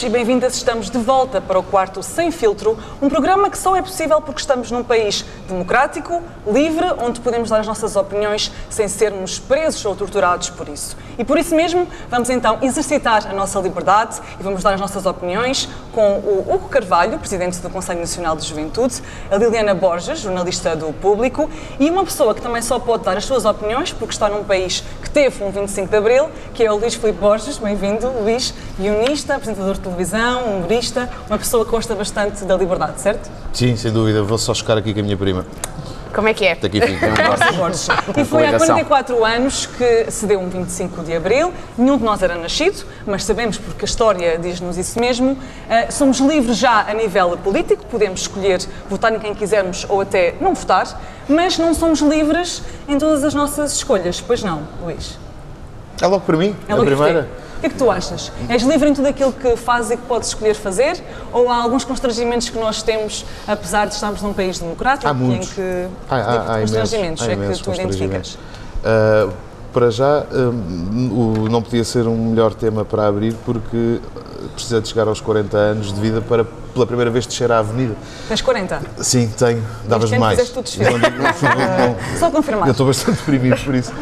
e bem-vindas. Estamos de volta para o quarto Sem Filtro, um programa que só é possível porque estamos num país democrático, livre, onde podemos dar as nossas opiniões sem sermos presos ou torturados por isso. E por isso mesmo, vamos então exercitar a nossa liberdade e vamos dar as nossas opiniões com o Hugo Carvalho, presidente do Conselho Nacional de Juventude, a Liliana Borges, jornalista do Público, e uma pessoa que também só pode dar as suas opiniões porque está num país que teve um 25 de Abril, que é o Luís Filipe Borges. Bem-vindo, Luís, guionista, apresentador de televisão, humorista, uma pessoa que gosta bastante da liberdade, certo? Sim, sem dúvida. Vou só chocar aqui com a minha prima. Como é que é? Daqui fica. E foi há 44 anos que se deu um 25 de Abril. Nenhum de nós era nascido, mas sabemos porque a história diz-nos isso mesmo. Uh, somos livres já a nível político, podemos escolher votar em quem quisermos ou até não votar, mas não somos livres em todas as nossas escolhas. Pois não, Luís? É logo para mim? É logo a primeira? O que é que tu achas? És livre em tudo aquilo que fazes e que podes escolher fazer? Ou há alguns constrangimentos que nós temos, apesar de estarmos num país democrático, há muitos. em que há, há, tipo há constrangimentos imensos, é que tu identificas? Uh, para já, um, o, não podia ser um melhor tema para abrir porque precisa de chegar aos 40 anos de vida para pela primeira vez descer à avenida. Tens 40? Sim, tenho. Davas mais. fizeste o desfile. Só confirmar. Eu estou bastante deprimido por isso.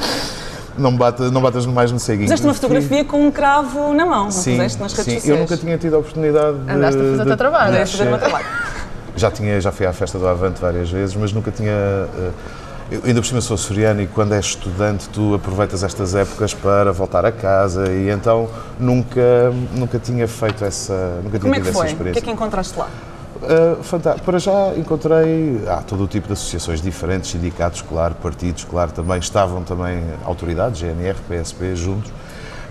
Não, bata, não batas mais no ceguinho. Fizeste uma fotografia com um cravo na mão, não sim, fizeste nas redes sim. sociais? Eu nunca tinha tido a oportunidade de... Andaste a fazer o teu trabalho. Andaste a fazer o meu trabalho. Já, tinha, já fui à festa do Avante várias vezes, mas nunca tinha... Uh, eu, ainda por cima sou açoriano e quando és estudante tu aproveitas estas épocas para voltar a casa e então nunca, nunca tinha feito essa, nunca Como tinha é que tido foi? essa O que é experiência. que encontraste lá? Uh, fantástico. Para já encontrei há todo o tipo de associações diferentes, sindicatos, claro, partidos, claro, também estavam também autoridades, GNR, PSP, juntos.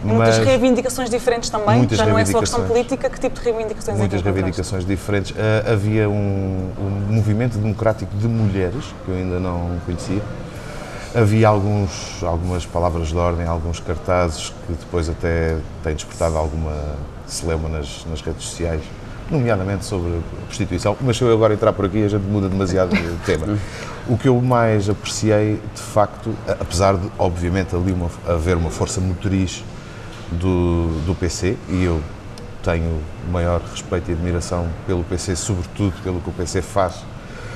Muitas reivindicações diferentes também, Muitas já não é só questão política, que tipo de reivindicações Muitas é encontraste? reivindicações diferentes. Uh, havia um, um movimento democrático de mulheres, que eu ainda não conhecia. Havia alguns, algumas palavras de ordem, alguns cartazes que depois até têm despertado alguma celeuma nas, nas redes sociais, nomeadamente sobre prostituição. Mas se eu agora entrar por aqui, a gente muda demasiado de tema. O que eu mais apreciei, de facto, apesar de, obviamente, ali uma, haver uma força motriz do, do PC, e eu tenho maior respeito e admiração pelo PC, sobretudo pelo que o PC faz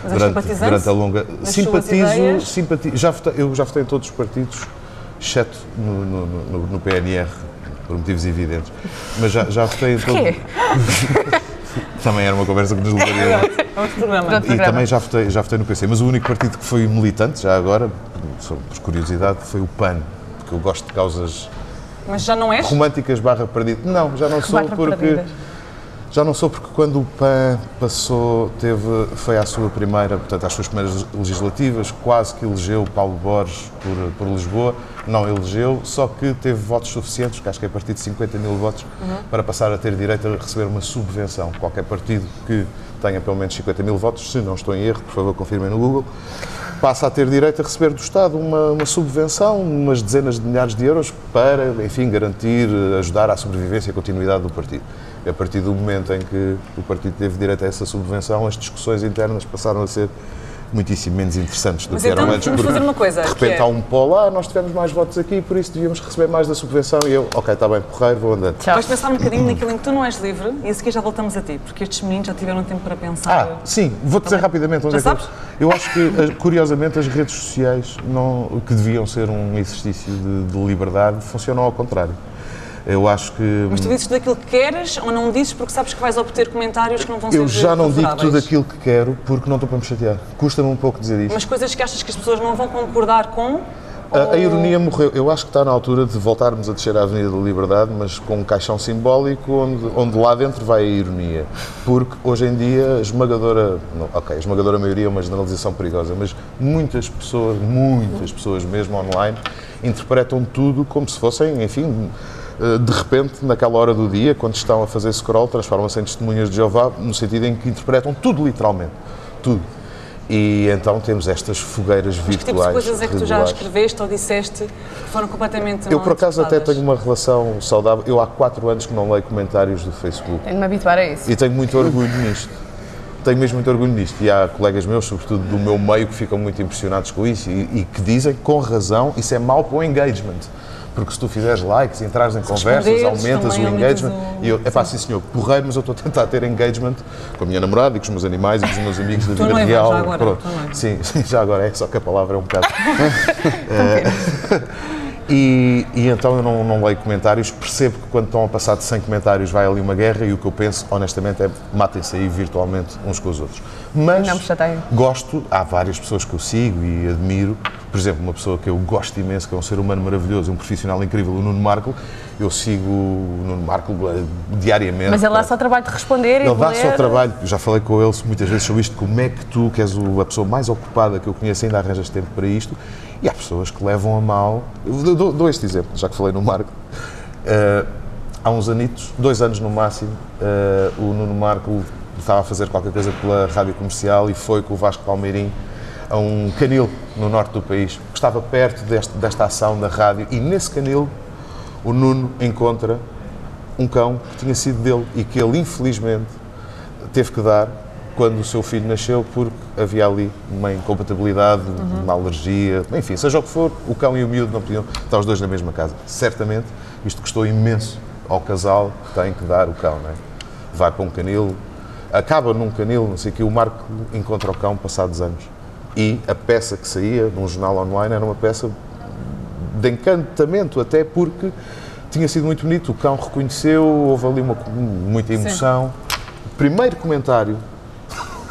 Mas durante, durante a longa. Simpatizo, simpatizo já votei, eu já votei em todos os partidos, exceto no, no, no, no PNR, por motivos evidentes. Mas já, já votei em todos. Também era uma conversa que nos levaria lá. Outro programa. Pronto. E programa. também já votei, já votei no PC, mas o único partido que foi militante, já agora, só por curiosidade, foi o PAN, porque eu gosto de causas Mas já não és? românticas barra perdidas. Não, já não sou Barra porque perdidas. Já não sou porque quando o PAN passou, teve, foi à sua primeira, portanto, às suas primeiras legislativas, quase que elegeu Paulo Borges por, por Lisboa, não elegeu, só que teve votos suficientes, que acho que é a partir de 50 mil votos, para passar a ter direito a receber uma subvenção. Qualquer partido que tenha pelo menos 50 mil votos, se não estou em erro, por favor confirmem no Google, passa a ter direito a receber do Estado uma, uma subvenção, umas dezenas de milhares de euros, para, enfim, garantir, ajudar à sobrevivência e continuidade do partido. E a partir do momento em que o partido teve direito a essa subvenção, as discussões internas passaram a ser muitíssimo menos interessantes do Mas que eram então antes. vamos porque fazer uma coisa, De repente é- há um polo, ah, nós tivemos mais votos aqui, por isso devíamos receber mais da subvenção. E eu, ok, está bem, porreiro, vou andando. Tchau. Vais pensar um bocadinho naquilo em que tu não és livre e a seguir já voltamos a ti, porque estes meninos já tiveram tempo para pensar. Ah, sim, vou dizer rapidamente onde Já é que eu- sabes? eu acho que, eh, curiosamente, as redes sociais, não, que deviam ser um exercício de, de liberdade, funcionam ao contrário. Eu acho que. Mas tu dizes tudo aquilo que queres ou não dizes porque sabes que vais obter comentários que não vão ser Eu já não digo tudo aquilo que quero porque não estou para me chatear. Custa-me um pouco dizer isto. Mas coisas que achas que as pessoas não vão concordar com? A, a ironia morreu. Eu acho que está na altura de voltarmos a descer a Avenida da Liberdade, mas com um caixão simbólico onde, onde lá dentro vai a ironia. Porque hoje em dia a esmagadora, não, ok, a esmagadora maioria é uma generalização perigosa, mas muitas pessoas, muitas pessoas mesmo online, interpretam tudo como se fossem, enfim, de repente, naquela hora do dia, quando estão a fazer scroll, transformam-se em testemunhas de Jeová, no sentido em que interpretam tudo literalmente. Tudo. E então temos estas fogueiras Que tipo de virtuais. coisas é que tu já escreveste ou disseste que foram completamente Eu, por acaso, até tenho uma relação saudável. Eu há quatro anos que não leio comentários do Facebook Tenho de me habituar a isso. e tenho muito orgulho nisto. Tenho mesmo muito orgulho nisto. E há colegas meus, sobretudo do meu meio, que ficam muito impressionados com isso e, e que dizem, com razão, isso é mau para o engagement. Porque se tu fizeres likes, entrares em conversas, aumentas o também engagement. o- E eu, é pá, sim senhor, porreiro, mas eu estou a tentar ter engagement com a minha namorada e com os meus animais e com os meus amigos da Tua vida noiva, real. já agora, Pronto. tua noiva. Sim, sim, já agora é, só que a palavra é um bocado. Eh, e, e então eu não, não leio comentários, percebo que quando estão a passar de 100 comentários vai ali uma guerra e o que eu penso, honestamente, é matem-se aí virtualmente uns com os outros. Mas Não chateiem. gosto, há várias pessoas que eu sigo e admiro, por exemplo, uma pessoa que eu gosto imenso, que é um ser humano maravilhoso, um profissional incrível, o Nuno Marco, eu sigo o Nuno Marco eh, diariamente. Mas ele dá só o trabalho de responder e Ele dá só o trabalho, já falei com ele muitas vezes sobre isto, como é que tu, que és a pessoa mais ocupada que eu conheço, ainda arranjas tempo para isto, e há pessoas que levam a mal. Eu dou, dou este exemplo, já que falei no Marco. Eh, há uns anitos, dois anos no máximo, eh, o Nuno Marco estava a fazer qualquer coisa pela rádio comercial e foi com o Vasco Palmeirim a um canil no norte do país, que estava perto deste- desta ação da rádio, e nesse canil o Nuno encontra um cão que tinha sido dele e que ele, infelizmente, teve que dar quando o seu filho nasceu porque havia ali uma incompatibilidade, uma alergia, enfim, seja o que for, o cão e o miúdo não podiam estar os dois na mesma casa. Certamente isto custou imenso ao casal que tem que dar o cão, não é? Vai para um canil, acaba num canil, não sei o que, o Marco encontra o cão passados anos. E a peça que saía num jornal online era uma peça de encantamento, até porque tinha sido muito bonito. O cão reconheceu, houve ali uma, muita emoção. Primeiro comentário,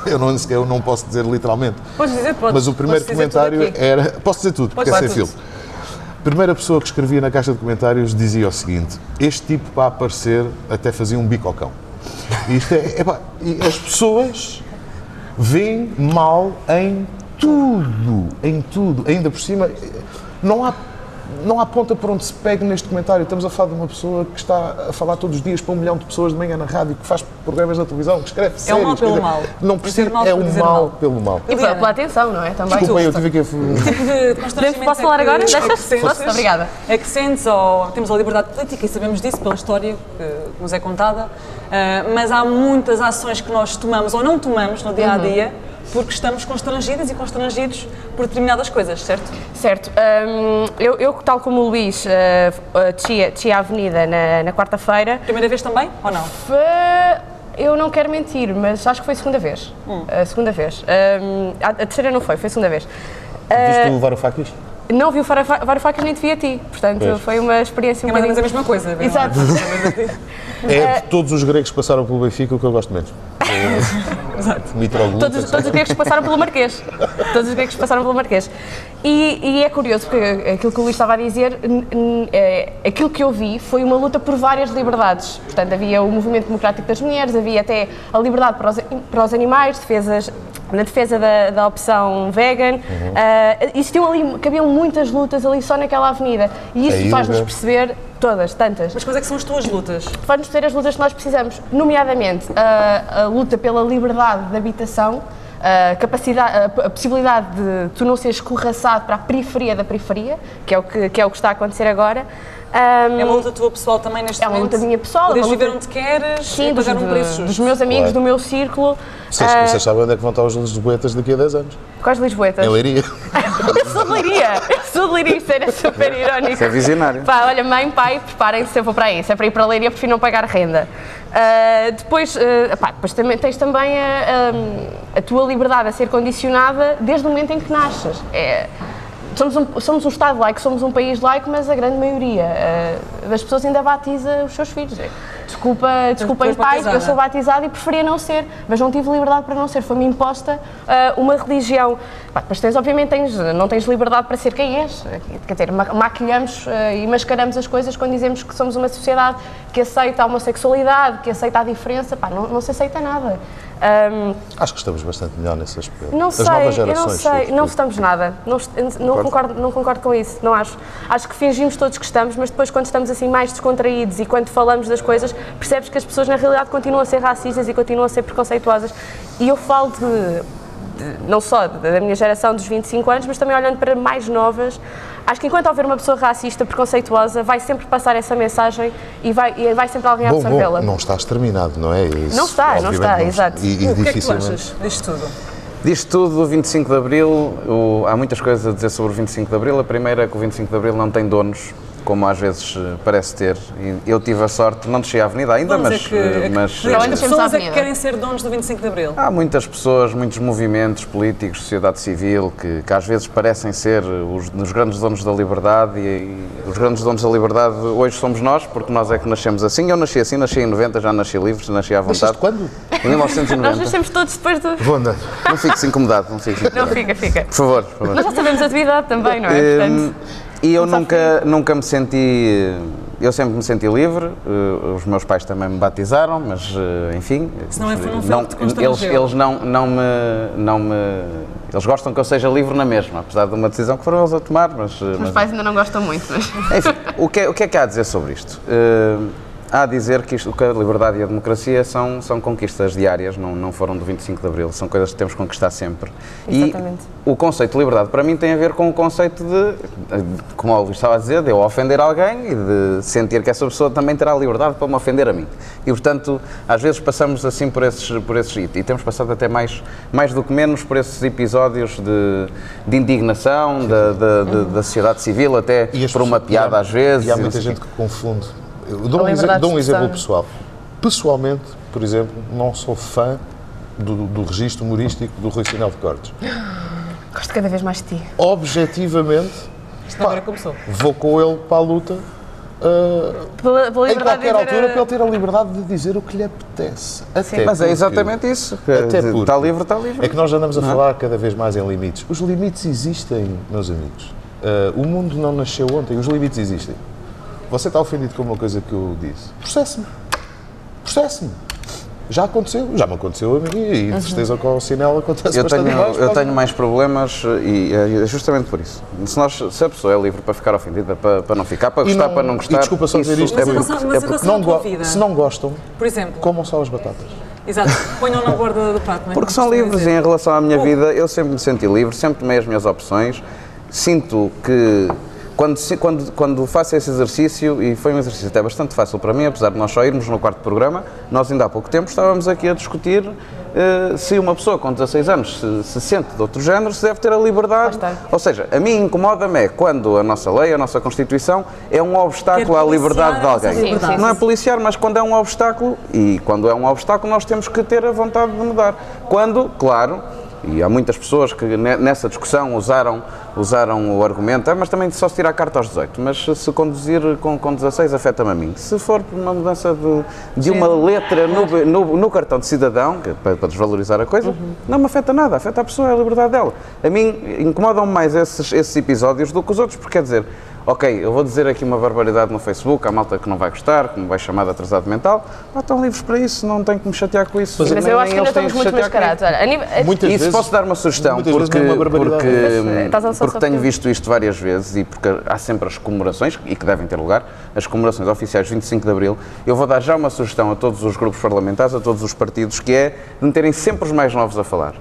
eu não, eu não posso dizer literalmente, Podes dizer, podes. mas o primeiro tudo comentário era. Posso dizer tudo, porque é sem dizer filtro. Primeira pessoa que escrevia na caixa de comentários dizia o seguinte: Este tipo para aparecer até fazia um bico ao cão. E isto é, epá, e as pessoas veem mal em tudo, em tudo. Ainda por cima, não há, não há ponta por onde se pegue neste comentário. Estamos a falar de uma pessoa que está a falar todos os dias para um milhão de pessoas de manhã na rádio, que faz programas na televisão, que escreve É o mal séries, pelo dizer, mal. Não precisa, mal é por o mal mal. pelo mal. E pela, pela atenção, não é? Também. Desculpem, eu tive que... tipo de constrangimento Posso falar é que- agora? é que Deixas? sentes? Posso? Obrigada. É que sentes, ou temos a liberdade política e sabemos disso pela história que nos é contada, ah, mas há muitas ações que nós tomamos ou não tomamos no dia a dia porque estamos constrangidas e constrangidos por determinadas coisas, certo? Certo. Hum, eu, eu, tal como o Luís, uh, uh, desci, desci a avenida na, na quarta-feira, Primeira vez também ou não? eu não quero mentir, mas acho que foi a segunda vez. A segunda vez. Hum, a, a terceira não foi, foi a segunda vez. Viste o Varoufakis? Não vi o Varoufakis nem te vi a ti, portanto Pois. foi uma experiência um É mais ou menos a bocadinho... mesma coisa. ver, Exato. é? É de todos os gregos que passaram pelo Benfica o que eu gosto menos. Exato. Mitroglou. Todos, todos os gregos que passaram pelo Marquês. Todos os gregos passaram pelo Marquês. E, e é curioso, porque aquilo que o Luís estava a dizer, é, aquilo que eu vi foi uma luta por várias liberdades. Portanto, havia o movimento democrático das mulheres, havia até a liberdade para os, para os animais, defesas, na defesa da, da opção vegan. Ah, existiam ali, cabiam muitas lutas ali só naquela avenida. E isso faz-nos perceber todas, tantas Mas quais é que são as tuas lutas? faz-nos ter as lutas que nós precisamos, nomeadamente a, a luta pela liberdade de habitação, a, capacidade, a, a possibilidade de tu não seres escorraçado para a periferia da periferia, que é o que, que, é o que está a acontecer agora. Ahm, É uma luta tua pessoal também neste É uma momento? luta minha pessoal, Podes é uma viver luta- onde queres sim, e dos, pagar um preço justo. dos meus amigos, Claro. do meu círculo. Vocês, ah, vocês sabem onde é que vão estar os lisboetas daqui a 10 anos? Quais lisboetas? Em Leiria. Eu sou de Leiria, eu sou de Leiria, isso era super irónico. Isso é visionário. Pá, olha, mãe, pai, preparem-se, eu vou para aí. Se é para ir para a Leiria, prefiro não pagar renda. Ah, depois, ah, pá, depois também, tens também a, a- a tua liberdade a ser condicionada desde o momento em que nasces. É, somos, um, somos um Estado laico, somos um país laico, mas a grande maioria ah, das pessoas ainda batiza os seus filhos. Desculpa, desculpem, és pai, batizada. eu sou batizada e preferia não ser, mas não tive liberdade para não ser. Foi-me imposta ah, uma religião. Pá, depois tens, obviamente, tens, não tens liberdade para ser quem és. Quer dizer, ma- maquilhamos ah, e mascaramos as coisas quando dizemos que somos uma sociedade que aceita a homossexualidade, que aceita a diferença. Pá, não, não se aceita nada. Ahm, Acho que estamos bastante melhor nesse aspecto. não As sei, novas eu não gerações. sei, não votamos nada. Não, não, concordo, não concordo com isso, não acho. Acho que fingimos todos que estamos, mas depois, quando estamos assim mais descontraídos e quando falamos das coisas, percebes que as pessoas na realidade continuam a ser racistas e continuam a ser preconceituosas. E eu falo de- não só da minha geração dos 25 anos, mas também olhando para mais novas. Acho que enquanto houver uma pessoa racista, preconceituosa, vai sempre passar essa mensagem e vai, e vai sempre alguém Bom, absorvê-la. bom, não está exterminado, não é? Isso, Não está, não está, exato. E, e O que é que tu achas disto tudo? Disto tudo, o 25 de Abril, o- há muitas coisas a dizer sobre o 25 de Abril. A primeira é que o 25 de Abril não tem donos. Como às vezes eh, parece ter. E eu tive a sorte, não desci a avenida ainda, Vamos mas. é que, eh, é que- mas as eh, pessoas é que querem ser donos do 25 de Abril. Há muitas pessoas, muitos movimentos políticos, sociedade civil, que, que às vezes parecem ser os, os grandes donos da liberdade e, e os grandes donos da liberdade hoje somos nós, porque nós é que nascemos assim. Eu nasci assim, nasci em 90, já nasci livre, nasci à Nasceste vontade. quando? Em 1990. Nós nascemos todos depois do. Vou andando. Não fiques incomodado, não fiques Não, incomodado. fica, fica. Por favor, por favor. Nós já sabemos a tua idade também, não é? Hum, Portanto, e eu nunca, nunca me senti. Eu sempre me senti livre, eh, os meus pais também me batizaram, mas eh, enfim. Se não é- não eles, eles não, não, me, não me. Eles gostam que eu seja livre na mesma, apesar de uma decisão que foram eles a tomar, mas. eh, os mas- pais ainda não gostam muito, mas. enfim, o que, é, o que é que há a dizer sobre isto? Eh, há a dizer que, isto, que a liberdade e a democracia são, são conquistas diárias, não, não foram do 25 de Abril, são coisas que temos que conquistar sempre. Exatamente. E o conceito de liberdade para mim tem a ver com o conceito de, de, como o Luís estava a dizer, de eu ofender alguém e de sentir que essa pessoa também terá liberdade para me ofender a mim. E portanto, às vezes passamos assim por esses, por esses e e temos passado até mais, mais do que menos por esses episódios de, de indignação da, da, da- da sociedade civil, até E por uma piada há- às vezes. E há muita gente que confunde. Eu dou um, A exe- dou um exemplo pessoal. Pessoalmente, por exemplo, não sou fã do, do registro humorístico do Rui Sinal de Cortes. Gosto cada vez mais de ti. Objetivamente, Isto agora começou. vou com ele para a luta ah, Pela, pela em qualquer altura eh, para ele ter a liberdade de dizer o que lhe apetece. Até Mas é exatamente isso. Até Está porque- livre, está livre. É que nós andamos a falar cada vez mais em limites. Os limites existem, meus amigos. Ah, o mundo não nasceu ontem, os limites existem. Você está ofendido com uma coisa que eu disse? Processe-me. Processe-me. Já aconteceu, já me aconteceu a mim e de certeza com o Sinel acontece Eu tenho, mais. eu tenho mais problemas e é justamente por isso. Se, nós, se a pessoa é livre para ficar ofendida, para, para não ficar, para E gostar, não- para não e gostar. desculpa só dizer isto, é Mas em porque- relação- é porque- Não go- vida, se não gostam, por exemplo, comam só as batatas. exato, ponham na borda do prato, não é? Porque são livres e dizer. em relação à minha Bom. vida eu sempre me senti livre, sempre tomei as minhas opções. Sinto que quando, quando, quando faço esse exercício, e foi um exercício até bastante fácil para mim, apesar de nós só irmos no quarto programa, nós ainda há pouco tempo estávamos aqui a discutir eh, se uma pessoa com 16 anos se, se sente de outro género, se deve ter a liberdade. Ou seja, a mim incomoda-me é quando a nossa lei, a nossa Constituição, é um obstáculo à liberdade de a nossa alguém. liberdade. Não é policiar, mas quando é um obstáculo, e quando é um obstáculo nós temos que ter a vontade de mudar. Quando, claro, e há muitas pessoas que ne- nessa discussão usaram, usaram o argumento, "Ah, mas também só se tira a carta aos 18, mas se conduzir com, com 16 afeta-me a mim. Se for por uma mudança de, de uma letra no, no- no cartão de cidadão, que é para, para desvalorizar a coisa, não me afeta nada, afeta a pessoa, é a liberdade dela. A mim incomodam mais esses, esses episódios do que os outros, porque quer dizer, Ok, eu vou dizer aqui uma barbaridade no Facebook, há malta que não vai gostar, que me vai chamar de atrasado mental. Ah, estão livres para isso, não tenho que me chatear com isso. Mas Nem- eu acho que ainda estamos muito mascarados. Olha, nível- Muitas e se vezes- posso dar uma sugestão, porque, é uma barbaridade. porque, é, estás porque tenho visto isto várias vezes e porque há sempre as comemorações, e que devem ter lugar, as comemorações oficiais de 25 de Abril, eu vou dar já uma sugestão a todos os grupos parlamentares, a todos os partidos, que é de meterem sempre os mais novos a falar.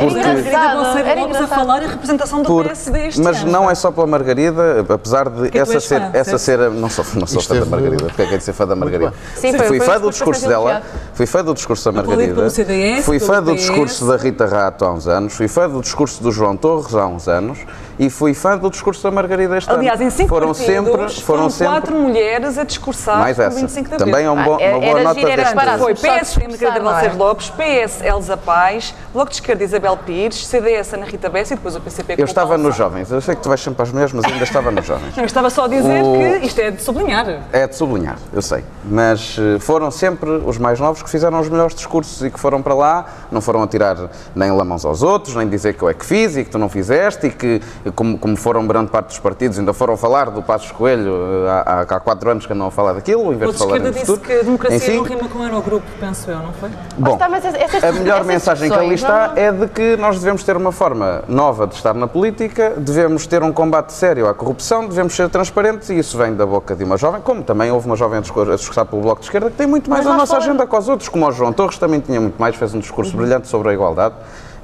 Era Porque- Margarida engraçado, Conceito era Lopes a falar a representação do Por- PSD este mas ano. não é só pela Margarida, apesar de tu essa és ser, fã, essa ser a- não sou, não sou fã da Esteve- Margarida, porque é que é de ser fã da Margarida? Sim, foi- fui foi fã do discurso dela, fui fã do discurso da Margarida, CDS, fui fã do discurso da Rita Rato há uns anos, fui fã do discurso do João Torres há uns anos e fui fã do discurso da Margarida este Aliás, em cinco foram sempre, foram, foram sempre quatro mulheres a discursar mais essa. 25 de Abril. Também é um bom- Ah, era- uma boa era nota era deste. reparar. Foi PS, Margarida é? Balcer Lopes, PS, Elza Paz, Bloco de Esquerda, Isabel Pires, CDS, Ana Rita Bessa e depois o PCP Eu estava nos jovens, eu sei que tu vais sempre para as mulheres, mas ainda estava nos jovens. Não, eu estava só a dizer O- que isto é de sublinhar. É de sublinhar, eu sei. Mas eh, foram sempre os mais novos que fizeram os melhores discursos e que foram para lá, não foram a tirar nem lamãos aos outros, nem dizer que eu é que fiz e que tu não fizeste e que, como, como foram grande parte dos partidos, ainda foram falar do Passos Coelho eh, há, há, quatro anos que andam a falar daquilo, em O vez de de esquerda do disse futuro. que a democracia Enfim, não rima com o Eurogrupo, penso eu, não foi? Bom, está, mas essas- a melhor mensagem que ali está é de que nós devemos ter uma forma nova de estar na política, devemos ter um combate sério à corrupção, devemos ser transparentes e isso vem da boca de uma jovem, como também houve uma jovem a discur- a discursar pelo Bloco de Esquerda que tem muito mais Mas a nossa falamos- agenda que os outros, como o João Torres também tinha muito mais, fez um discurso brilhante sobre a igualdade.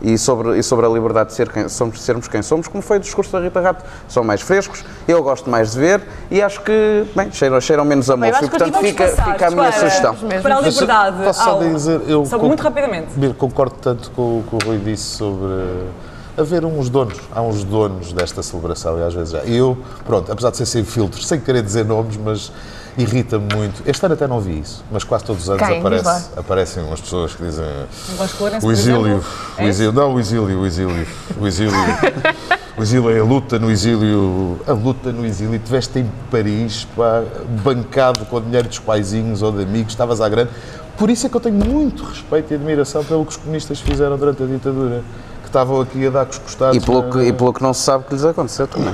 E sobre, e sobre a liberdade de ser quem, somos, sermos quem somos, como foi o discurso da Rita Rato. São mais frescos, eu gosto mais de ver e acho que, bem, cheiram, cheiram menos a mofo e, portanto, fica, passar fica a minha para- sugestão. Para a Mas liberdade. posso só ao- dizer, eu Só muito rapidamente. Mir, concordo tanto com, com o que o Rui disse sobre, haver uns donos, há uns donos desta celebração e às vezes já. Eu, pronto, apesar de ser sem filtros, sem querer dizer nomes, mas irrita-me muito. Este ano até não vi isso, mas quase todos os anos Quem? Aparece, aparecem umas pessoas que dizem o exílio, o é exílio, não o exílio, o exílio, o exílio, o exílio é a luta no exílio, a luta no exílio, tiveste em Paris, pá, bancado com dinheiro dos paizinhos ou de amigos, estavas à grande. Por isso é que eu tenho muito respeito e admiração pelo que os comunistas fizeram durante a ditadura, estavam aqui a dar com os costados. E pelo, na- que, e pelo que não se sabe que lhes aconteceu também.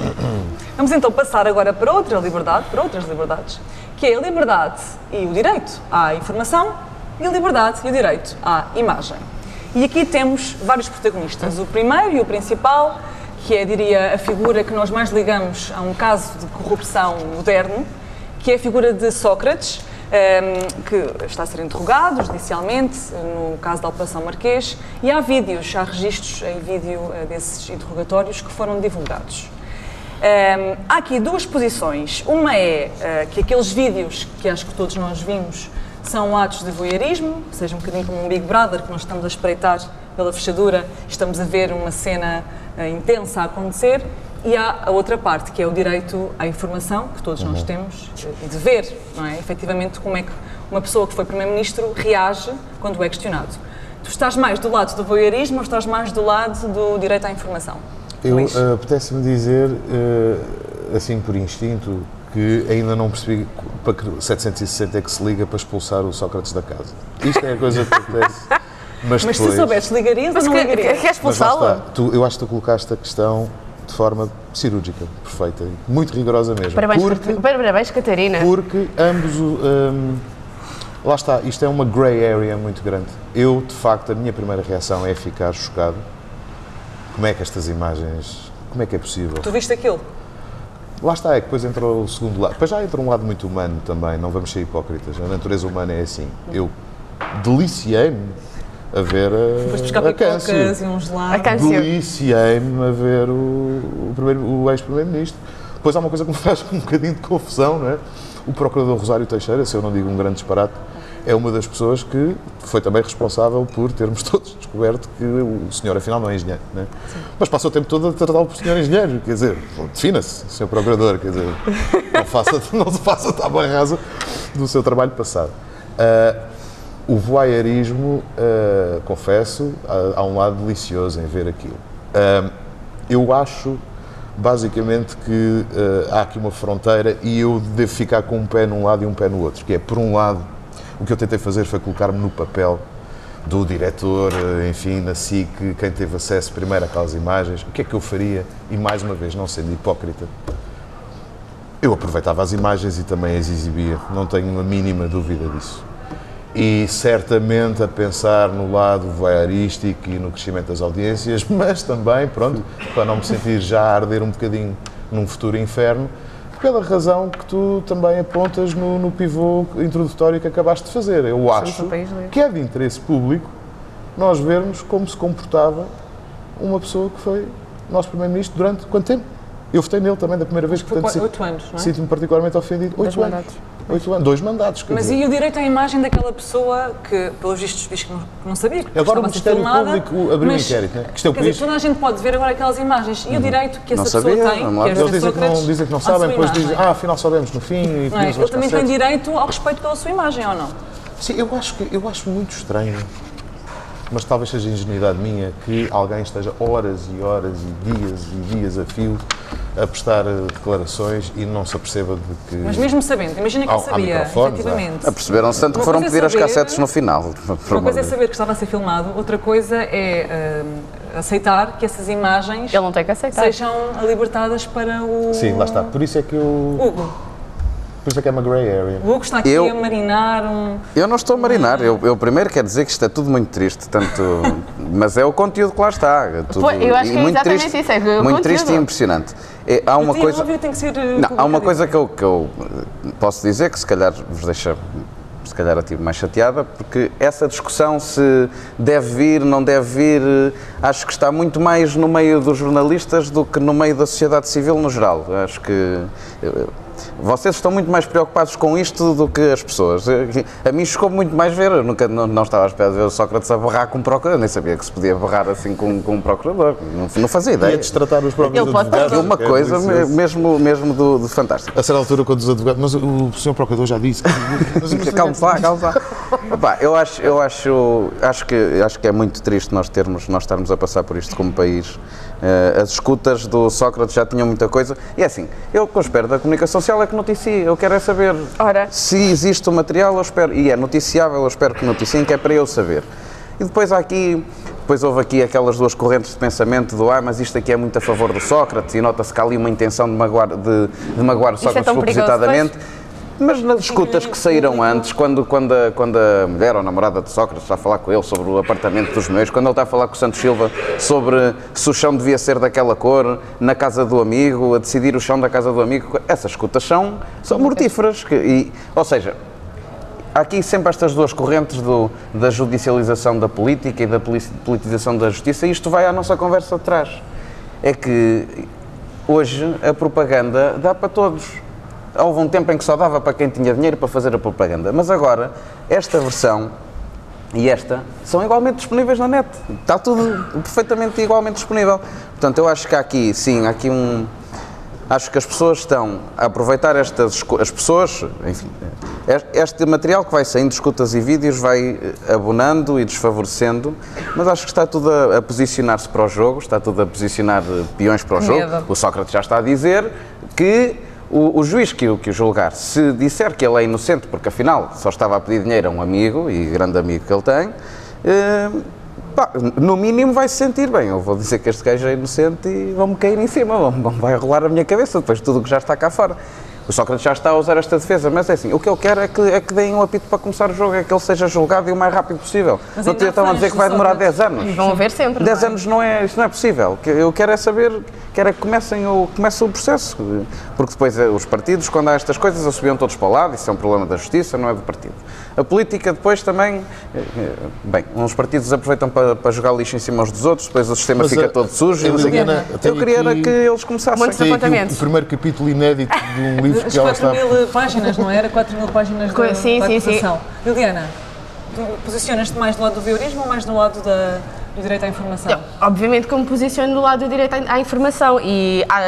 Vamos então passar agora para outra liberdade, para outras liberdades, que é a liberdade e o direito à informação e a liberdade e o direito à imagem. E aqui temos vários protagonistas. O primeiro e o principal, que é, diria, a figura que nós mais ligamos a um caso de corrupção moderno, que é a figura de Sócrates, que está a ser interrogado judicialmente, no caso da Operação Marquês, e há vídeos, há registros em vídeo eh, desses interrogatórios que foram divulgados. Hum, há aqui duas posições. Uma é eh, que aqueles vídeos que acho que todos nós vimos são atos de voyeurismo, ou seja, um bocadinho como um Big Brother, que nós estamos a espreitar pela fechadura, estamos a ver uma cena eh, intensa a acontecer. E há a outra parte, que é o direito à informação, que todos nós temos, eh, de ver, não é? Efetivamente, como é que uma pessoa que foi Primeiro-Ministro reage quando é questionado. Tu estás mais do lado do voyeurismo ou estás mais do lado do direito à informação? Eu Luís? eh, apetece-me dizer, eh, assim por instinto, que ainda não percebi para que 760 é que se liga para expulsar o Sócrates da casa. Isto é a coisa que acontece. Mas, Mas se depois, soubesses, ligarias Mas ou não ligarias? lá expulsá-lo? eu acho que tu colocaste a questão de forma cirúrgica, perfeita, muito rigorosa mesmo. Parabéns, porque, parabéns, Catarina. porque ambos. hum, lá está, isto é uma grey area muito grande. Eu, de facto, a minha primeira reação é ficar chocado. Como é que estas imagens. Como é que é possível? Tu viste aquilo? Lá está, é que depois entrou o segundo lado. Depois já entra um lado muito humano também, não vamos ser hipócritas. A natureza humana é assim. Eu deliciei-me a ver Depois a, buscar a Câncio. e A. Câncio. Deliciei-me a ver o, o, primeiro- o ex-primeiro-ministro. Depois há uma coisa que me faz um bocadinho de confusão, não é? O procurador Rosário Teixeira, se eu não digo um grande disparate, é uma das pessoas que foi também responsável por termos todos descoberto que o senhor afinal não é engenheiro, não é? Mas passou o tempo todo a tratá-lo por senhor engenheiro, quer dizer, defina-se, senhor procurador, quer dizer, não, faça, não se faça tábua rasa do seu trabalho passado. Ah, o voyeurismo, ah, confesso, há, há um lado delicioso em ver aquilo. Ah, eu acho, basicamente, que ah, há aqui uma fronteira e eu devo ficar com um pé num lado e um pé no outro, que é, por um lado, o que eu tentei fazer foi colocar-me no papel do diretor, eh, enfim, na SIC, quem teve acesso primeiro àquelas imagens, o que é que eu faria? E mais uma vez, não sendo hipócrita, eu aproveitava as imagens e também as exibia, não tenho a mínima dúvida disso. E certamente a pensar no lado voyeurístico e no crescimento das audiências, mas também, pronto, para não me sentir já a arder um bocadinho num futuro inferno, pela razão que tu também apontas no, no pivô introdutório que acabaste de fazer. Eu acho que é de interesse público nós vermos como se comportava uma pessoa que foi nosso Primeiro-Ministro durante quanto tempo? Eu votei nele também da primeira vez, Foi portanto, oito anos, não é? Sinto-me particularmente ofendido. Dois Oito anos. mandatos. Oito anos. Dois mandatos. quer Mas dizer. e o direito à imagem daquela pessoa que, pelos vistos, diz que não, que não sabia? Que Agora o Ministério filmada, Público abriu um mas, inquérito, né? Que isto é o país. toda a gente pode ver agora aquelas imagens. E o direito que essa Não pessoa sabia, tem, que é ver. Eles dizem que não, dizem que não sabem, depois imagem. dizem, ah, afinal sabemos no fim e Não é? Ele também tem direito ao respeito pela sua imagem, ou não? Sim, eu acho, que, eu acho muito estranho, mas talvez seja ingenuidade minha, que alguém esteja horas e horas e dias e dias a fio a prestar eh, declarações e não se aperceba de que... Mas mesmo sabendo, imagina que há sabia, efetivamente. Aperceberam-se tanto que foram é pedir as cassetes no final. Uma coisa é saber que estava a ser filmado, outra coisa é hum, aceitar que essas imagens Ele não tem que aceitar. sejam libertadas para o Sim, lá está. Por isso é que eu... Hugo. Por isso é que é uma grey area. O Hugo está aqui Eu- a marinar um... Eu não estou a marinar, eu, eu primeiro quero dizer que isto é tudo muito triste, tanto, mas é o conteúdo que lá está. é Tudo, Pois, eu acho e que é muito exatamente triste, isso, é muito triste e conteúdo. impressionante. É, há uma coisa, óbvio, tem que ser não, eh, há uma coisa que eu, que eu eh, posso dizer que se calhar vos deixa se calhar a ti mais chateada, porque essa discussão se deve vir, não deve vir, eh, acho que está muito mais no meio dos jornalistas do que no meio da sociedade civil no geral. Acho que vocês estão muito mais preocupados com isto do que as pessoas. A mim chocou muito mais ver, eu nunca, não, não estava à espera de ver o Sócrates a barrar com um procurador, nem sabia que se podia barrar assim com, com um procurador, não, não fazia ideia. Ia destratar os próprios Ele advogados. Uma é coisa delicioso. mesmo, mesmo do, do fantástico. A certa altura, quando os advogados. Mas o senhor Procurador já disse. que- Calma lá, calma lá. Epá, eu acho, eu acho, acho, que, acho que é muito triste nós termos, nós estarmos a passar por isto como país. Eh, as escutas do Sócrates já tinham muita coisa. E é assim, eu que eu espero da comunicação social é que noticie. Eu quero é saber Ora. se existe o material, eu espero, e é noticiável, eu espero que noticiem, que é para eu saber. E depois há aqui, depois houve aqui aquelas duas correntes de pensamento do ah, mas isto aqui é muito a favor do Sócrates e nota-se que há ali uma intenção de magoar, de, de magoar o é Sócrates perigoso, propositadamente. Mas nas escutas que saíram antes, quando, quando, a, quando a mulher ou a namorada de Sócrates está a falar com ele sobre o apartamento dos meus, quando ele está a falar com o Santos Silva sobre se o chão devia ser daquela cor, na casa do amigo, a decidir o chão da casa do amigo, essas escutas são, são mortíferas. Que, e, ou seja, há aqui sempre estas duas correntes do, da judicialização da política e da poli- politização da justiça, e isto vai à nossa conversa de trás. É que hoje a propaganda dá para todos. Houve um tempo em que só dava para quem tinha dinheiro para fazer a propaganda, mas agora esta versão e esta são igualmente disponíveis na net. Está tudo perfeitamente igualmente disponível. Portanto, eu acho que há aqui, sim, há aqui um. Acho que as pessoas estão a aproveitar estas as pessoas, enfim, este- material que vai saindo escutas e vídeos vai eh, abonando e desfavorecendo, mas acho que está tudo a, a posicionar-se para o jogo, está tudo a posicionar eh, peões para o jogo. Medo. O Sócrates já está a dizer que o, o juiz que o, que o julgar, se disser que ele é inocente, porque afinal só estava a pedir dinheiro a um amigo, e grande amigo que ele tem, eh, pá, no mínimo vai se sentir bem. Eu vou dizer que este gajo é inocente e vão-me cair em cima, vão, vão- vai rolar a minha cabeça depois de tudo o que já está cá fora. O Sócrates já está a usar esta defesa, mas é assim, o que eu quero é que, é que deem um apito para começar o jogo, é que ele seja julgado e o mais rápido possível. Mas Não estão a dizer que vai demorar 10 Sócrates. anos. Vão haver sempre. 10 não é? anos não é, isso não é possível. Que Eu quero é saber, quero é que comecem o, comece o processo. Porque depois eh, os partidos, quando há estas coisas, subiam todos para o lado, isso é um problema da justiça, não é do partido. A política depois também, eh, eh, bem, uns partidos aproveitam para, para jogar lixo em cima uns dos outros, depois o sistema Mas fica a- todo sujo. e quê. Liliana tem Eu queria aqui- que eles começassem. O, o primeiro capítulo inédito de um livro As que ela 4 está. mil páginas, não era? 4 mil páginas Co- da, sim, da sim, sim. Liliana, tu posicionas-te mais do lado do voyeurismo ou mais do lado da, do direito à informação? Obviamente que eu me posiciono do lado do direito à à informação e ah,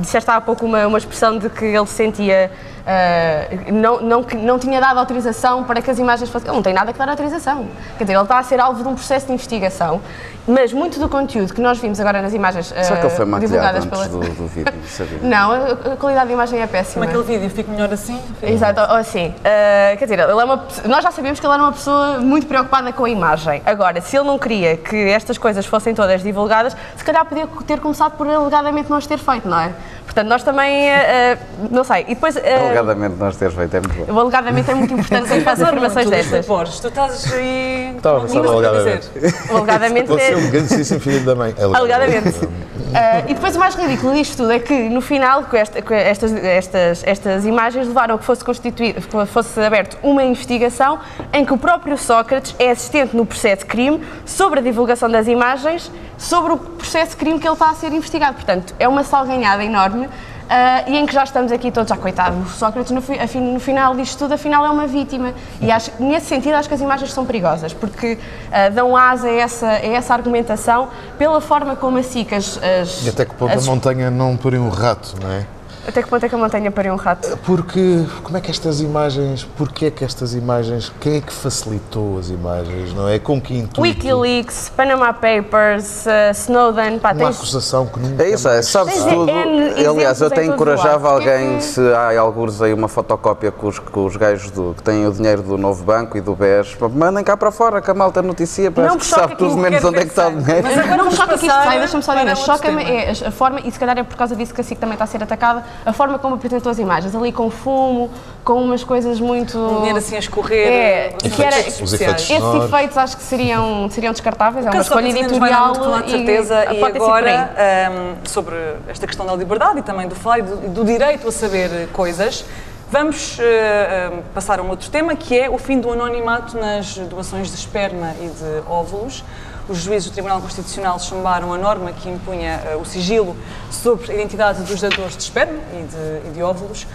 disseste há pouco uma, uma expressão de que ele se sentia ah, não, não, não tinha dado autorização para que as imagens fossem. Ele não tem nada que dar autorização. Quer dizer, ele está a ser alvo de um processo de investigação, mas muito do conteúdo que nós vimos agora nas imagens Será que ele foi maquilhado divulgadas antes pela. do, do vídeo? Não, a, a qualidade da imagem é péssima. Como aquele vídeo, fico melhor assim? Exato, ou assim, uh, quer dizer, ele é uma, nós já sabíamos que ele era uma pessoa muito preocupada com a imagem. Agora, se ele não queria que estas coisas fossem todas divulgadas, se calhar podia ter começado por alegadamente não as ter feito, não é? Portanto, nós também, uh, uh, não sei, e depois... uh, Alegadamente nós teres feito, é muito bom. o alegadamente é muito importante em fazer afirmações muito, destas. Borges, tu estás aí... Estava a pensar alegadamente. alegadamente é um grandíssimo filho da mãe. Alegadamente. Ah, e depois o mais ridículo disto tudo é que no final com esta- com estas, estas, estas imagens levaram a que fosse constituído, que fosse aberto uma investigação em que o próprio Sócrates é assistente no processo de crime sobre a divulgação das imagens, sobre o processo de crime que ele está a ser investigado. Portanto, é uma salganhada enorme. Ah, e em que já estamos aqui todos, ah, coitado, o Sócrates no, fi- no final disto tudo, afinal é uma vítima. E acho, nesse sentido, acho que as imagens são perigosas, porque ah, dão asa a essa, a essa argumentação pela forma como a SIC as, as- E até que ponto as- a montanha não porem um rato, não é? Até que ponto é que a montanha pariu um rato? Porque, como é que estas imagens, porquê é que estas imagens, quem é que facilitou as imagens, não é? Com que intuito? Wikileaks, Panama Papers, ah, Snowden, pá, Uma tens... acusação que nunca... É isso, é, sabe-se Tens tudo. N Aliás, eu até encorajava alguém, que- se há alguns aí uma fotocópia com os, com os gajos do, que têm o dinheiro do Novo Banco e do BES, mandem cá para fora, que a malta noticia, parece Não, que sabe tudo menos onde é que está o dinheiro. Mas agora não me choca que isto sai, deixa-me só dizer, choca-me é a- a forma, e se calhar é por causa disso que a SIC também está a ser atacada, a forma como apresentou as imagens, ali com fumo, com umas coisas muito... dinheiro assim a escorrer. É, assim, que era, efeitos os efeitos esses efeitos acho que seriam, seriam descartáveis, é uma escolha editorial muito, com certeza, e, e por aí. agora ahm, sobre esta questão da liberdade e também do falar e do, do direito a saber coisas, vamos ahm, passar a um outro tema que é o fim do anonimato nas doações de esperma e de óvulos. Os juízes do Tribunal Constitucional chumbaram a norma que impunha uh, o sigilo sobre a identidade dos dadores de esperma e de, e de óvulos.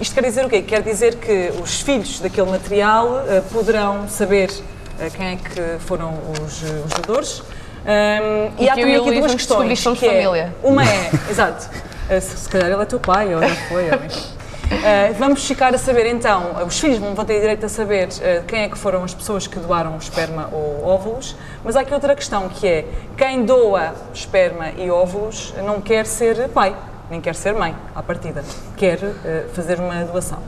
Isto quer dizer o quê? Quer dizer que os filhos daquele material uh, poderão saber uh, quem é que foram os, os dadores. Um, e, e há também aqui duas questões. Que é, uma é, exato, se, se calhar ele é teu pai, ou já foi, ou enfim. Uh, vamos ficar a saber então, os filhos vão ter direito a saber uh, quem é que foram as pessoas que doaram esperma ou óvulos, mas há aqui outra questão que é quem doa esperma e óvulos não quer ser pai, nem quer ser mãe à partida, quer uh, fazer uma doação.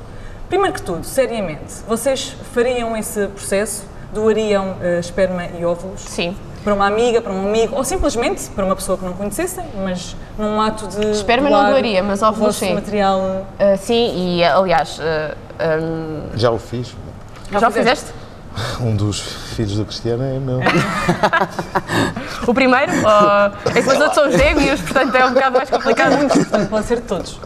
Primeiro que tudo, seriamente, vocês fariam esse processo? Doariam esperma e óvulos? Sim para uma amiga, para um amigo, ou simplesmente para uma pessoa que não conhecessem, mas num ato de. Esperma não doaria, mas óvulos sim. material. Uh, sim, e aliás. Uh, ah, um... Já o fiz. Já, Já o fizeste? Um dos filhos do Cristiano é meu. o primeiro? Uh, é que os outros são gêmeos, portanto é um bocado mais complicado. Muito, portanto pode ser todos.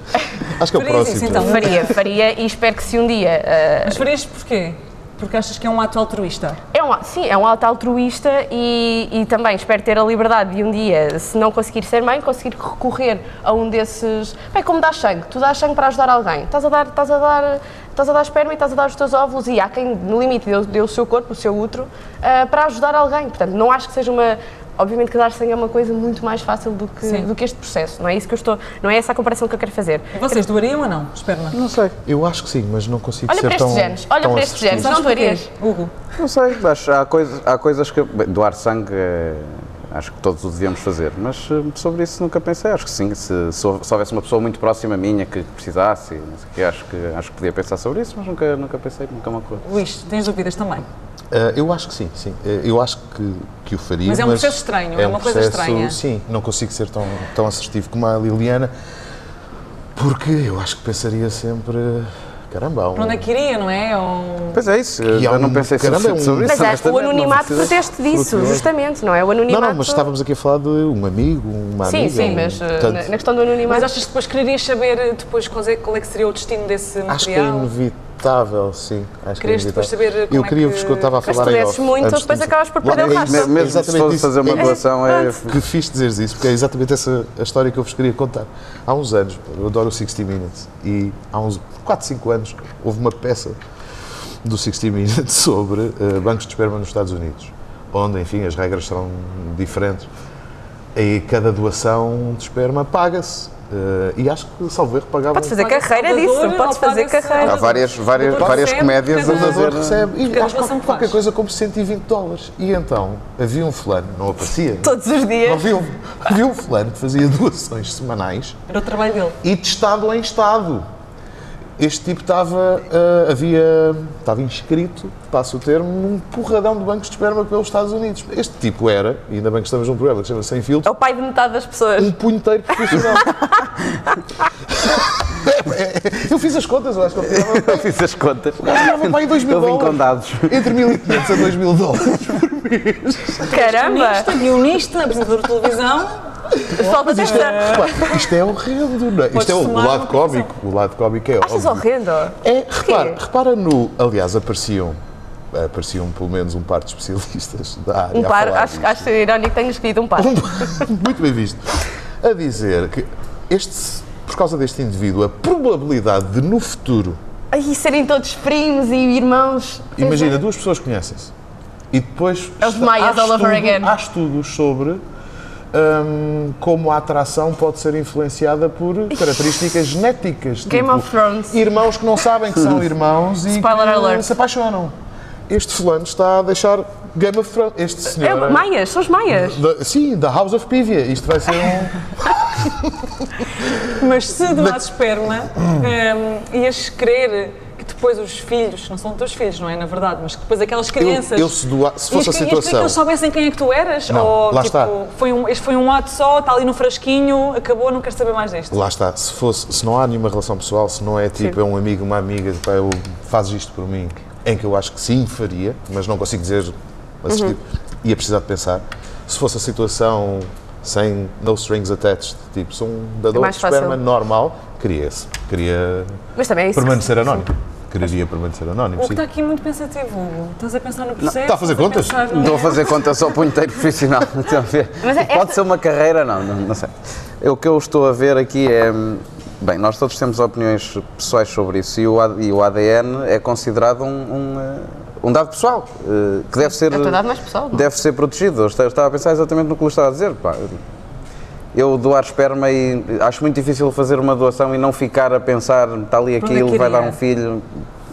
Acho que é o próximo. Isso, então. Faria, faria e espero que se um dia. Uh... Mas farias porquê? Porque achas que é um ato altruísta? É um, sim, é um ato altruísta e, e, também espero ter a liberdade de um dia, se não conseguir ser mãe, conseguir recorrer a um desses. Bem, como dar sangue. Tu dás sangue para ajudar alguém. Estás a dar, estás a dar, estás a dar esperma e estás a dar os teus óvulos e há quem, no limite, deu, deu o seu corpo, o seu útero, uh, para ajudar alguém. Portanto, não acho que seja uma, obviamente que dar sangue é uma coisa muito mais fácil do que, do que este processo, não é isso que eu estou, não é essa a comparação que eu quero fazer. E vocês doariam ou não? Esperma? Não sei, eu acho que sim, mas não consigo olha ser tão genes, Olha para estes genes, não doarias? Hugo? Não sei, acho, há, coisa, há coisas que, bem, doar sangue é, acho que todos o devíamos fazer, mas eh, sobre isso nunca pensei, acho que sim, se, se, houvesse uma pessoa muito próxima minha que precisasse, não sei que, acho que acho que podia pensar sobre isso, mas nunca, nunca pensei, nunca me ocorreu. Luís, tens dúvidas também? Uh, eu acho que sim, sim. Uh, eu acho que, que o faria. Mas é um mas processo estranho, é, é uma processo, coisa estranha. Sim, não consigo ser tão, tão assertivo como a Liliana, porque eu acho que pensaria sempre. Caramba, um... Para onde é que iria, não é? Ou... Pois é isso, eu já não pensei caramba, sobre isso. Mas é, o anonimato proteste disso, justamente, não é? O anonimato... Não, não, mas estávamos aqui a falar de um amigo, uma sim, amiga. Sim, sim, mas portanto... na questão do anonimato... Mas achas que depois quererias saber depois qual é, qual é que seria o destino desse material? Acho que é inevitável inevitável, sim. Acho Querias que é depois saber como Eu queria vos é que... eu estava a falar. Se muito, depois acabas por perder o rastro. Mesmo, mesmo se fosse fazer uma doação, é... é... Que fiz dizeres isso, porque é exatamente essa a história que eu vos queria contar. Há uns anos, eu adoro o 60 Minutes, e há uns 4, 5 anos houve uma peça do 60 Minutes sobre uh, bancos de esperma nos Estados Unidos, onde, enfim, as regras são diferentes. E cada doação de esperma paga-se Uh, e acho que Salveiro pagava. Podes fazer carreira disso, podes fazer carreira. Há várias, várias, várias comédias a fazer. recebe. E acho que qualquer coisa como 120 dólares. E então havia um fulano, não aparecia. Todos os dias. Havia um, havia um fulano que fazia doações semanais. Era o trabalho dele. E de estado em estado este tipo estava, uh, havia, estava inscrito, passo o termo, num porradão de bancos de esperma pelos Estados Unidos. Este tipo era, e ainda bem que estamos num programa que chama Sem Filtro. É o pai de metade das pessoas. Um punheteiro profissional. eu fiz as contas, eu acho que eu, eu fiz as contas. O gajo ganhava pai 2 mil dólares. Entre 1.500 a 2 mil dólares por mês. Caramba! Guionista, apresentador de televisão. Falta isto, é, isto é horrendo, não é? Isto é o, lado cómico. O lado cómico é Achas horrendo? É, repara, repara no. Aliás, apareciam apareciam pelo menos um par de especialistas da área. Um par, acho, acho irónico que tenha escrito um par. Muito bem visto. A dizer que este, por causa deste indivíduo, a probabilidade de no futuro. Ai, serem todos primos e irmãos. Imagina, duas pessoas conhecem-se. E depois. É os Maias all over again. Há estudos sobre um, como a atração pode ser influenciada por características genéticas. Game tipo, of Thrones. Irmãos que não sabem que são irmãos e que alert. se apaixonam. Este fulano está a deixar Game of Thrones. Este senhor. É, Maias, são os Maias. The, sim, da House of Pivia. Isto vai ser um. Mas se doares esperma, um, ias querer depois os filhos, não são teus filhos, não é? Na verdade, mas depois aquelas crianças. Eu, eu se, doa, se fosse a situação. que eles soubessem quem é que tu eras? Não, ou lá tipo, está. Foi um, este foi um ato só, está ali no frasquinho, acabou, não quero saber mais disto. Lá está. Se, fosse, se não há nenhuma relação pessoal, se não é tipo sim. é um amigo, uma amiga, pá, eu fazes isto por mim, em que eu acho que sim faria, mas não consigo dizer assistir, uhum. ia precisar de pensar. Se fosse a situação sem no strings attached, tipo, sou um dador é de esperma normal, queria esse. Queria mas também é isso permanecer anónimo. Quereria permanecer anónimo. O que sim. está aqui muito pensativo, Hugo. Estás a pensar no processo? está a fazer contas? no- Estou a fazer conta só para o inteiro profissional. A. Mas é- Pode esta- ser uma carreira? Não, não, não sei. O que eu estou a ver aqui é. Bem, nós todos temos opiniões pessoais sobre isso e o, A- e o ADN é considerado um, um, eh, um dado pessoal eh, que deve ser, É dado mais pessoal, não é? deve ser protegido. Eu esta- eu estava a pensar exatamente no que o Luís estava a dizer. pá. Eu doar esperma e acho muito difícil fazer uma doação e não ficar a pensar está ali é aquilo, vai dar um filho.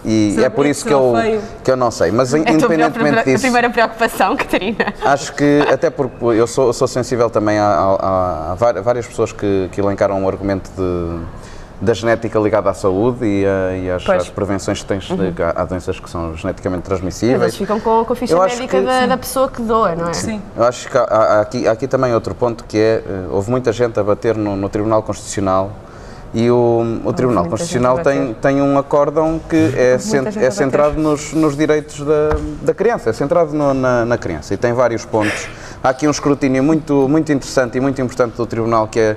E é por isso que eu, feio? que eu não sei. Mas É independentemente primeira, a disso. primeira preocupação, Catarina. Acho que, até porque eu sou, sou sensível também a, a- a várias pessoas que, que elencaram o argumento de, da genética ligada à saúde e, a- e às, às prevenções que tens. de- Há doenças que são geneticamente Mas eles transmissíveis. ficam com, com a ficha Eu médica que- da, da pessoa que doa, não é? Sim. Eu acho que há, há aqui, há aqui também outro ponto que é, eh, houve muita gente a bater no, no Tribunal Constitucional e o, o Tribunal Constitucional tem, tem um acórdão que é, cent- é centrado nos, nos direitos da, da criança, é centrado no- na, na criança e tem vários pontos. Há aqui um escrutínio muito, muito interessante e muito importante do Tribunal que é eh,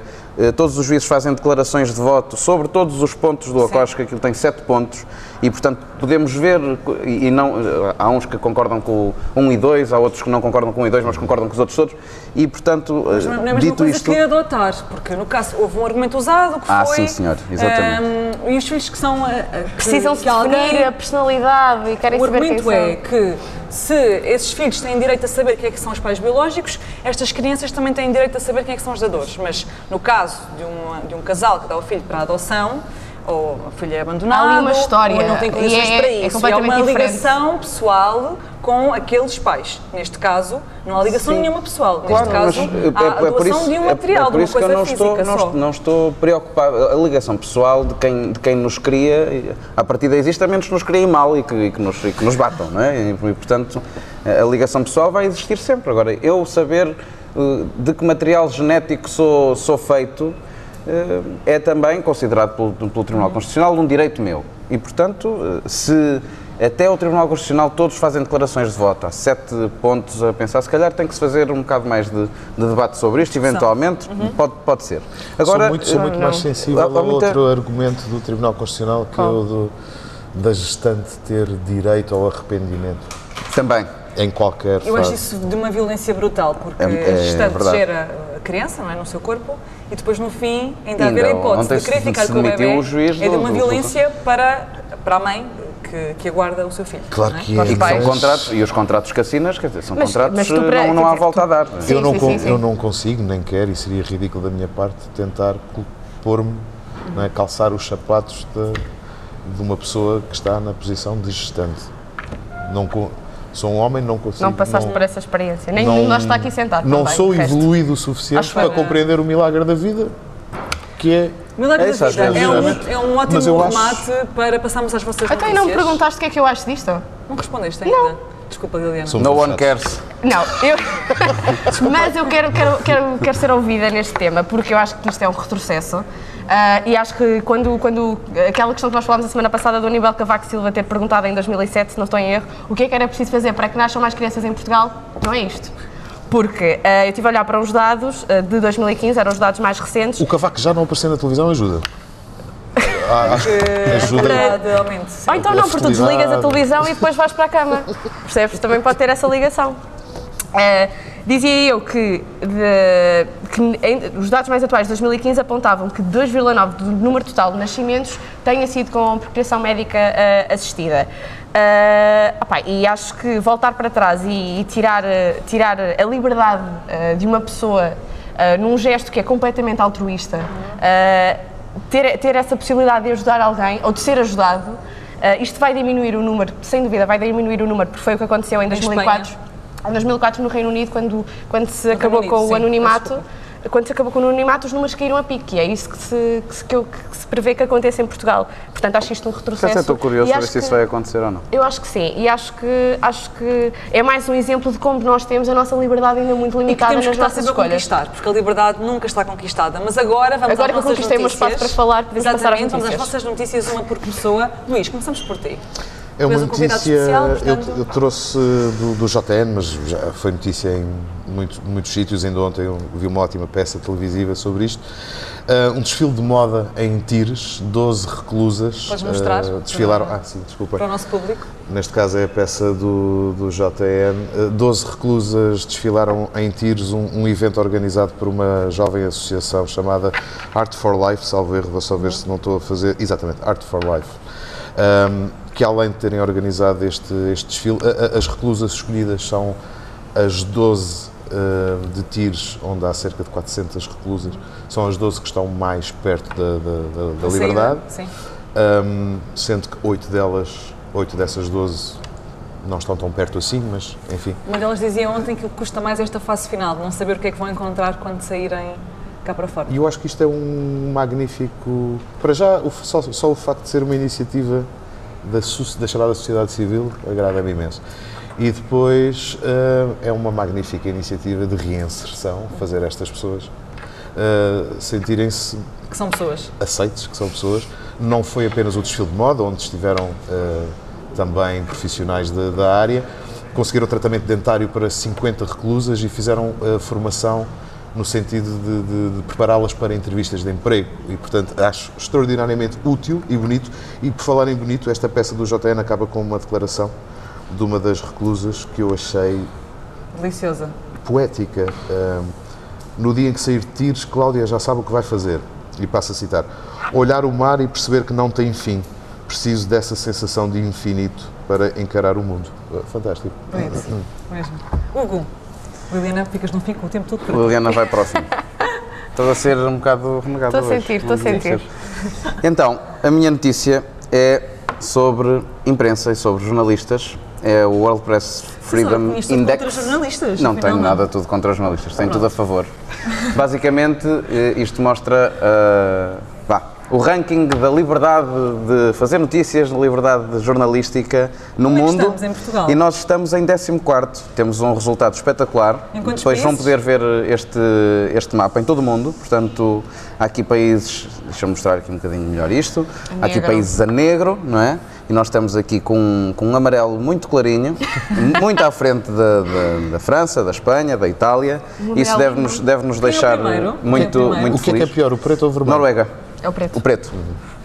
todos os juízes fazem declarações de voto sobre todos os pontos do acordo, acho que aquilo tem sete pontos e, portanto, podemos ver, e não, eh, há uns que concordam com o 1 e 2, há outros que não concordam com o 1 e 2, mas concordam com os outros todos, e, portanto, Mas não é a mesma dito coisa isto... que adotar, porque no caso houve um argumento usado que Ah, foi. sim, senhor, exatamente. ehm, e os filhos que são. eh, eh, que- Precisam-se que alguém- definir a personalidade e querem O saber quem argumento são. é que se esses filhos têm direito a saber quem é que são os pais biológicos, estas crianças também têm direito a saber quem é que são os dadores. Mas no caso de, uma- de um casal que dá o filho para a adoção, ou o filho é abandonado, Há uma história, ou não tem condições é- para é isso. há completamente uma diferente. ligação pessoal com aqueles pais. Neste caso, não há ligação nenhuma pessoal. Neste caso, mas, eh, há a por doação de um é- material, é por de uma isso que coisa eu não física estou, não, só. estou- não estou preocupado. A ligação pessoal de quem, de quem nos cria, a partir daí existe, a menos que nos criem mal e que, e que nos, e que nos batam, não é? E, portanto, a ligação pessoal vai existir sempre. Agora, eu saber de que material genético sou, sou feito eh, é também considerado pelo, pelo Tribunal Constitucional um direito meu. E, portanto, eh, se até o Tribunal Constitucional todos fazem declarações de voto, há sete pontos a pensar, se calhar tem que se fazer um bocado mais de, de debate sobre isto, eventualmente, pode, pode ser. sou muito, sou eh, muito mais sensível há- a há muita- outro argumento do Tribunal Constitucional que é o do, da gestante ter direito ao arrependimento Também. Em qualquer Eu acho fase. isso de uma violência brutal, porque É- a é gestante verdade. gera a criança não é, no seu corpo e depois no fim ainda, Ainda haver a hipótese de querer se- ficar se com o bebê o juiz é de do- uma do- violência para, para a mãe que, que aguarda o seu filho. Claro é? que é. os E que são contratos, e os contratos que assinas, quer dizer, são Mas- contratos, mas tu para- não, não há volta a dar. Sim, eu, não sim, eu não consigo, nem quero, e seria ridículo da minha parte tentar pôr-me, é, calçar os sapatos de, de uma pessoa que está na posição de gestante. Não, sou um homem, não consigo. Não passaste não- por essa experiência. Nem não- nenhum de nós está aqui sentado. Não também, sou evoluído o suficiente Acho para que- compreender o milagre da vida, que é Milagre É da vida é um, é um Mas eu ótimo acho- remate para passarmos às vossas e notícias. não me perguntaste o que é que eu acho disto? Não respondeste ainda. Desculpa, Liliana. Somos No one cares. Não, eu. Mas eu quero, quero, quero, quero ser ouvida neste tema, porque eu acho que isto é um retrocesso. Ah, e acho que quando, quando. Aquela questão que nós falámos a semana passada do Aníbal Cavaco Silva ter perguntado em 2007, se não estou em erro, o que é que era preciso fazer para que nasçam mais crianças em Portugal, não é isto. Porque ah, eu estive a olhar para os dados ah, de 2015, eram os dados mais recentes. O cavaco já não aparecer na televisão ajuda. Ah, acho que É ajuda. Sim. Ou então não, porque tu desligas a televisão e depois vais para a cama. Percebes? Também pode ter essa ligação. Eh, dizia eu que, de- que em- os dados mais atuais de 2015 apontavam que 2,9% do número total de nascimentos tenha sido com procriação médica eh, assistida. Eh, opá, e acho que voltar para trás e, e tirar, tirar a liberdade de uma pessoa num gesto que é completamente altruísta, ter, ter essa possibilidade de ajudar alguém ou de ser ajudado, eh, isto vai diminuir o número, sem dúvida, vai diminuir o número, porque foi o que aconteceu em 2004. Em 2004, no Reino Unido, quando, quando se acabou Unido, com sim, o anonimato. Quando se acabou com o anonimato, os números caíram a pique, e é isso que se, que se, que eu- que se prevê que aconteça em Portugal. Portanto, acho isto um retrocesso. Estou curioso e para ver se isso que- vai acontecer ou não. Eu acho que sim, e acho que, acho que é mais um exemplo de como nós temos a nossa liberdade ainda muito E que limitada temos que nas estar nossas sempre a escolhas. conquistar, porque a liberdade nunca está conquistada. Mas agora vamos Agora às que eu nossas conquistei o meu notícias. espaço para falar, podemos passar às Exatamente, vamos às notícias. vossas notícias, uma por pessoa. Luís, começamos por ti. É uma um notícia. especial, eu, portanto- eu trouxe do, do JN, mas já foi notícia em muito- muitos sítios. Ainda ontem eu vi uma ótima peça televisiva sobre isto. Uh, um desfile de moda em Tires, 12 reclusas. Podes mostrar? Uh, desfilaram. Ah, sim, desculpa. Para o nosso público. Neste caso é a peça do, do JN. Uh, 12 reclusas desfilaram em Tires, um, um, evento organizado por uma jovem associação chamada Art for Life, salvo erro, vou só ver se não estou a fazer. Exatamente, Art for Life. Um, que além de terem organizado este, este desfile, as reclusas escolhidas são as 12 uh, de Tires, onde há cerca de 400 reclusas, são as 12 que estão mais perto da, da, da, da liberdade, um, sendo que 8 delas, 8 dessas 12 não estão tão perto assim, mas enfim. Uma delas dizia ontem que o que custa mais esta fase final, não saber o que é que vão encontrar quando saírem cá para fora. E eu acho que isto é um magnífico. Para já, o, só, só o facto de ser uma iniciativa da, da chamada sociedade civil agrada-me imenso. E depois uh, é uma magnífica iniciativa de reinserção, fazer estas pessoas uh, sentirem-se. Que são pessoas. Aceites, que são pessoas. Não foi apenas o desfile de moda, onde estiveram uh, também profissionais de, da área, conseguiram tratamento dentário para 50 reclusas e fizeram formação no sentido de, de, de prepará-las para entrevistas de emprego. E, portanto, acho extraordinariamente útil e bonito. E, por falar em bonito, esta peça do JN acaba com uma declaração de uma das reclusas que eu achei deliciosa, poética. no dia em que sair de Tires, Cláudia já sabe o que vai fazer. E passa a citar: olhar o mar e perceber que não tem fim. Preciso dessa sensação de infinito para encarar o mundo. Fantástico. Mesmo. Mesmo. Hugo, Liliana, ficas no fim com o tempo todo para Liliana vai para o fim. Estou a ser um bocado renegado Estou a sentir, estou a sentir. Então, a minha notícia é sobre imprensa e sobre jornalistas é o World Press Freedom Index. Contra jornalistas, não tenho nada tudo contra os jornalistas, tenho tudo a favor. Basicamente, eh, isto mostra uh, vá, o ranking da liberdade de fazer notícias, da liberdade jornalística no Como é mundo. estamos em Portugal? E nós estamos em 14. Temos um resultado espetacular. Depois países? vão poder ver este, este mapa em todo o mundo. Portanto, há aqui países. Deixa-me mostrar aqui um bocadinho melhor isto. Há aqui países a negro, não é? e nós estamos aqui com, com um amarelo muito clarinho, muito à frente da, da, da, França, da Espanha, da Itália. Isso deve-nos deve -nos deixar é muito, é muito O que é, que é pior, o preto ou o vermelho? Noruega. É o preto. O preto.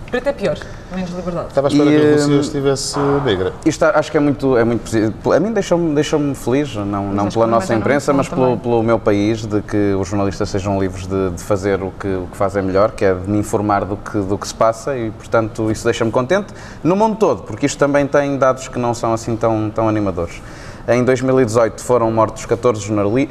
Preto é pior, menos liberdade. Estava à espera e, que a Rússia estivesse negra. Isto acho que é muito, é muito positivo. A mim deixou-me deixou feliz, não, não pela nossa imprensa, mas pelo, pelo, meu país, de que os jornalistas sejam livres de, de, fazer o que, o que fazem melhor, que é de me informar do que, do que se passa e, portanto, isso deixa-me contente no mundo todo, porque isto também tem dados que não são assim tão, tão animadores. Em 2018 foram mortos 14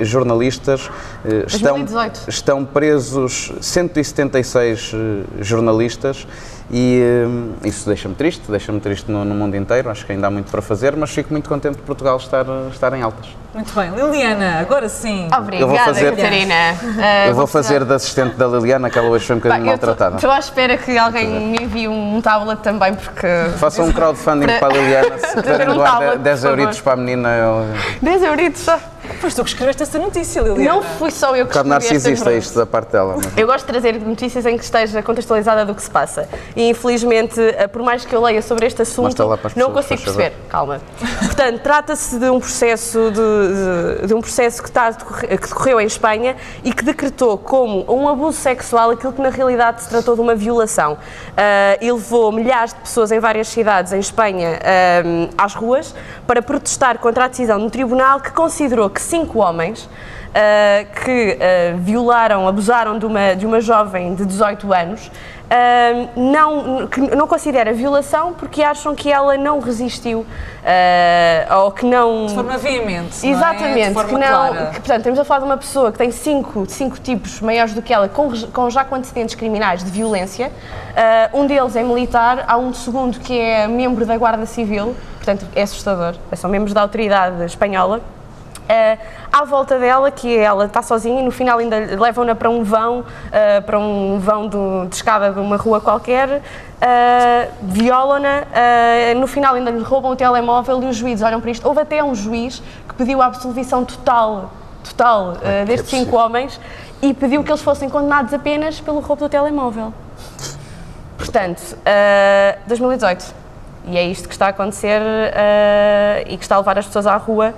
jornalistas. 2018. Estão, estão presos 176 jornalistas e hum, isso deixa-me triste, deixa-me triste no, no, mundo inteiro, acho que ainda há muito para fazer, mas fico muito contente de Portugal estar, estar em altas. Muito bem. Liliana, agora sim. Obrigada, eu vou fazer, Catarina. Uh, eu vou fazer de assistente da Liliana, que ela hoje foi um bocadinho maltratada. Estou à espera que alguém me envie um tablet também, porque... Façam um crowdfunding para, para a Liliana, se puderem um doar 10 euritos para a menina. Eu... 10 euritos só? Foste tu que escreveste essa notícia, Liliana. Não fui só eu que escrevi narcisista isto da parte dela. Mas... Eu gosto de trazer notícias em que esteja contextualizada do que se passa. E infelizmente, eh, por mais que eu leia sobre este assunto, não consigo perceber. Calma. Portanto, trata-se de um processo de, de, de, um processo que, está, que decorreu em Espanha e que decretou como um abuso sexual aquilo que na realidade se tratou de uma violação. Uh, e levou milhares de pessoas em várias cidades em Espanha uh, às ruas para protestar contra a decisão do tribunal que considerou que cinco homens uh, que uh, violaram, abusaram de uma, de uma jovem de 18 anos, uh, não, que não considera violação porque acham que ela não resistiu ou que não. De forma veemente. Exatamente, não é? que não. Que, portanto, estamos a falar de uma pessoa que tem cinco, cinco tipos maiores do que ela, com, com já com antecedentes criminais de violência. um deles é militar, há um segundo que é membro da Guarda Civil, portanto é assustador, são membros da autoridade espanhola. Uh, à volta dela, que ela está sozinha e no final ainda levam-na para um vão, uh, para um vão de, de, escada de uma rua qualquer, uh, violam-na, no final ainda lhe roubam o telemóvel e os juízes olham para isto. Houve até um juiz que pediu a absolvição total, total é destes é cinco homens e pediu que eles fossem condenados apenas pelo roubo do telemóvel. Portanto, 2018. E é isto que está a acontecer e que está a levar as pessoas à rua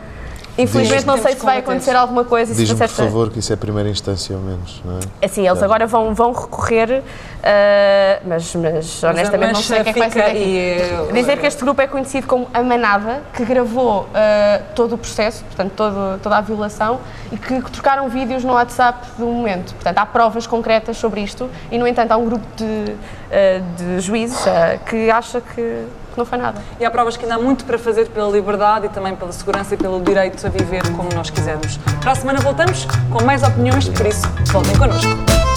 Infelizmente não sei se vai acontecer alguma coisa. Diz-me, por esta- favor, que isso é a primeira instância ao menos, não é? Assim, eles agora vão, vão recorrer, ah, mas, mas honestamente não sei o que é que vai ser daqui. Dizer que este grupo é conhecido como a Manada, que gravou ah, todo o processo, portanto, todo, toda a violação, e que, trocaram vídeos no WhatsApp do momento. Portanto, há provas concretas sobre isto, e, no entanto, há um grupo de, ah, de juízes que acha que, que não foi nada. E há provas que ainda há muito para fazer pela liberdade e também pela segurança e pelo direito a viver como nós quisermos. Para a semana voltamos com mais opiniões, por isso voltem connosco.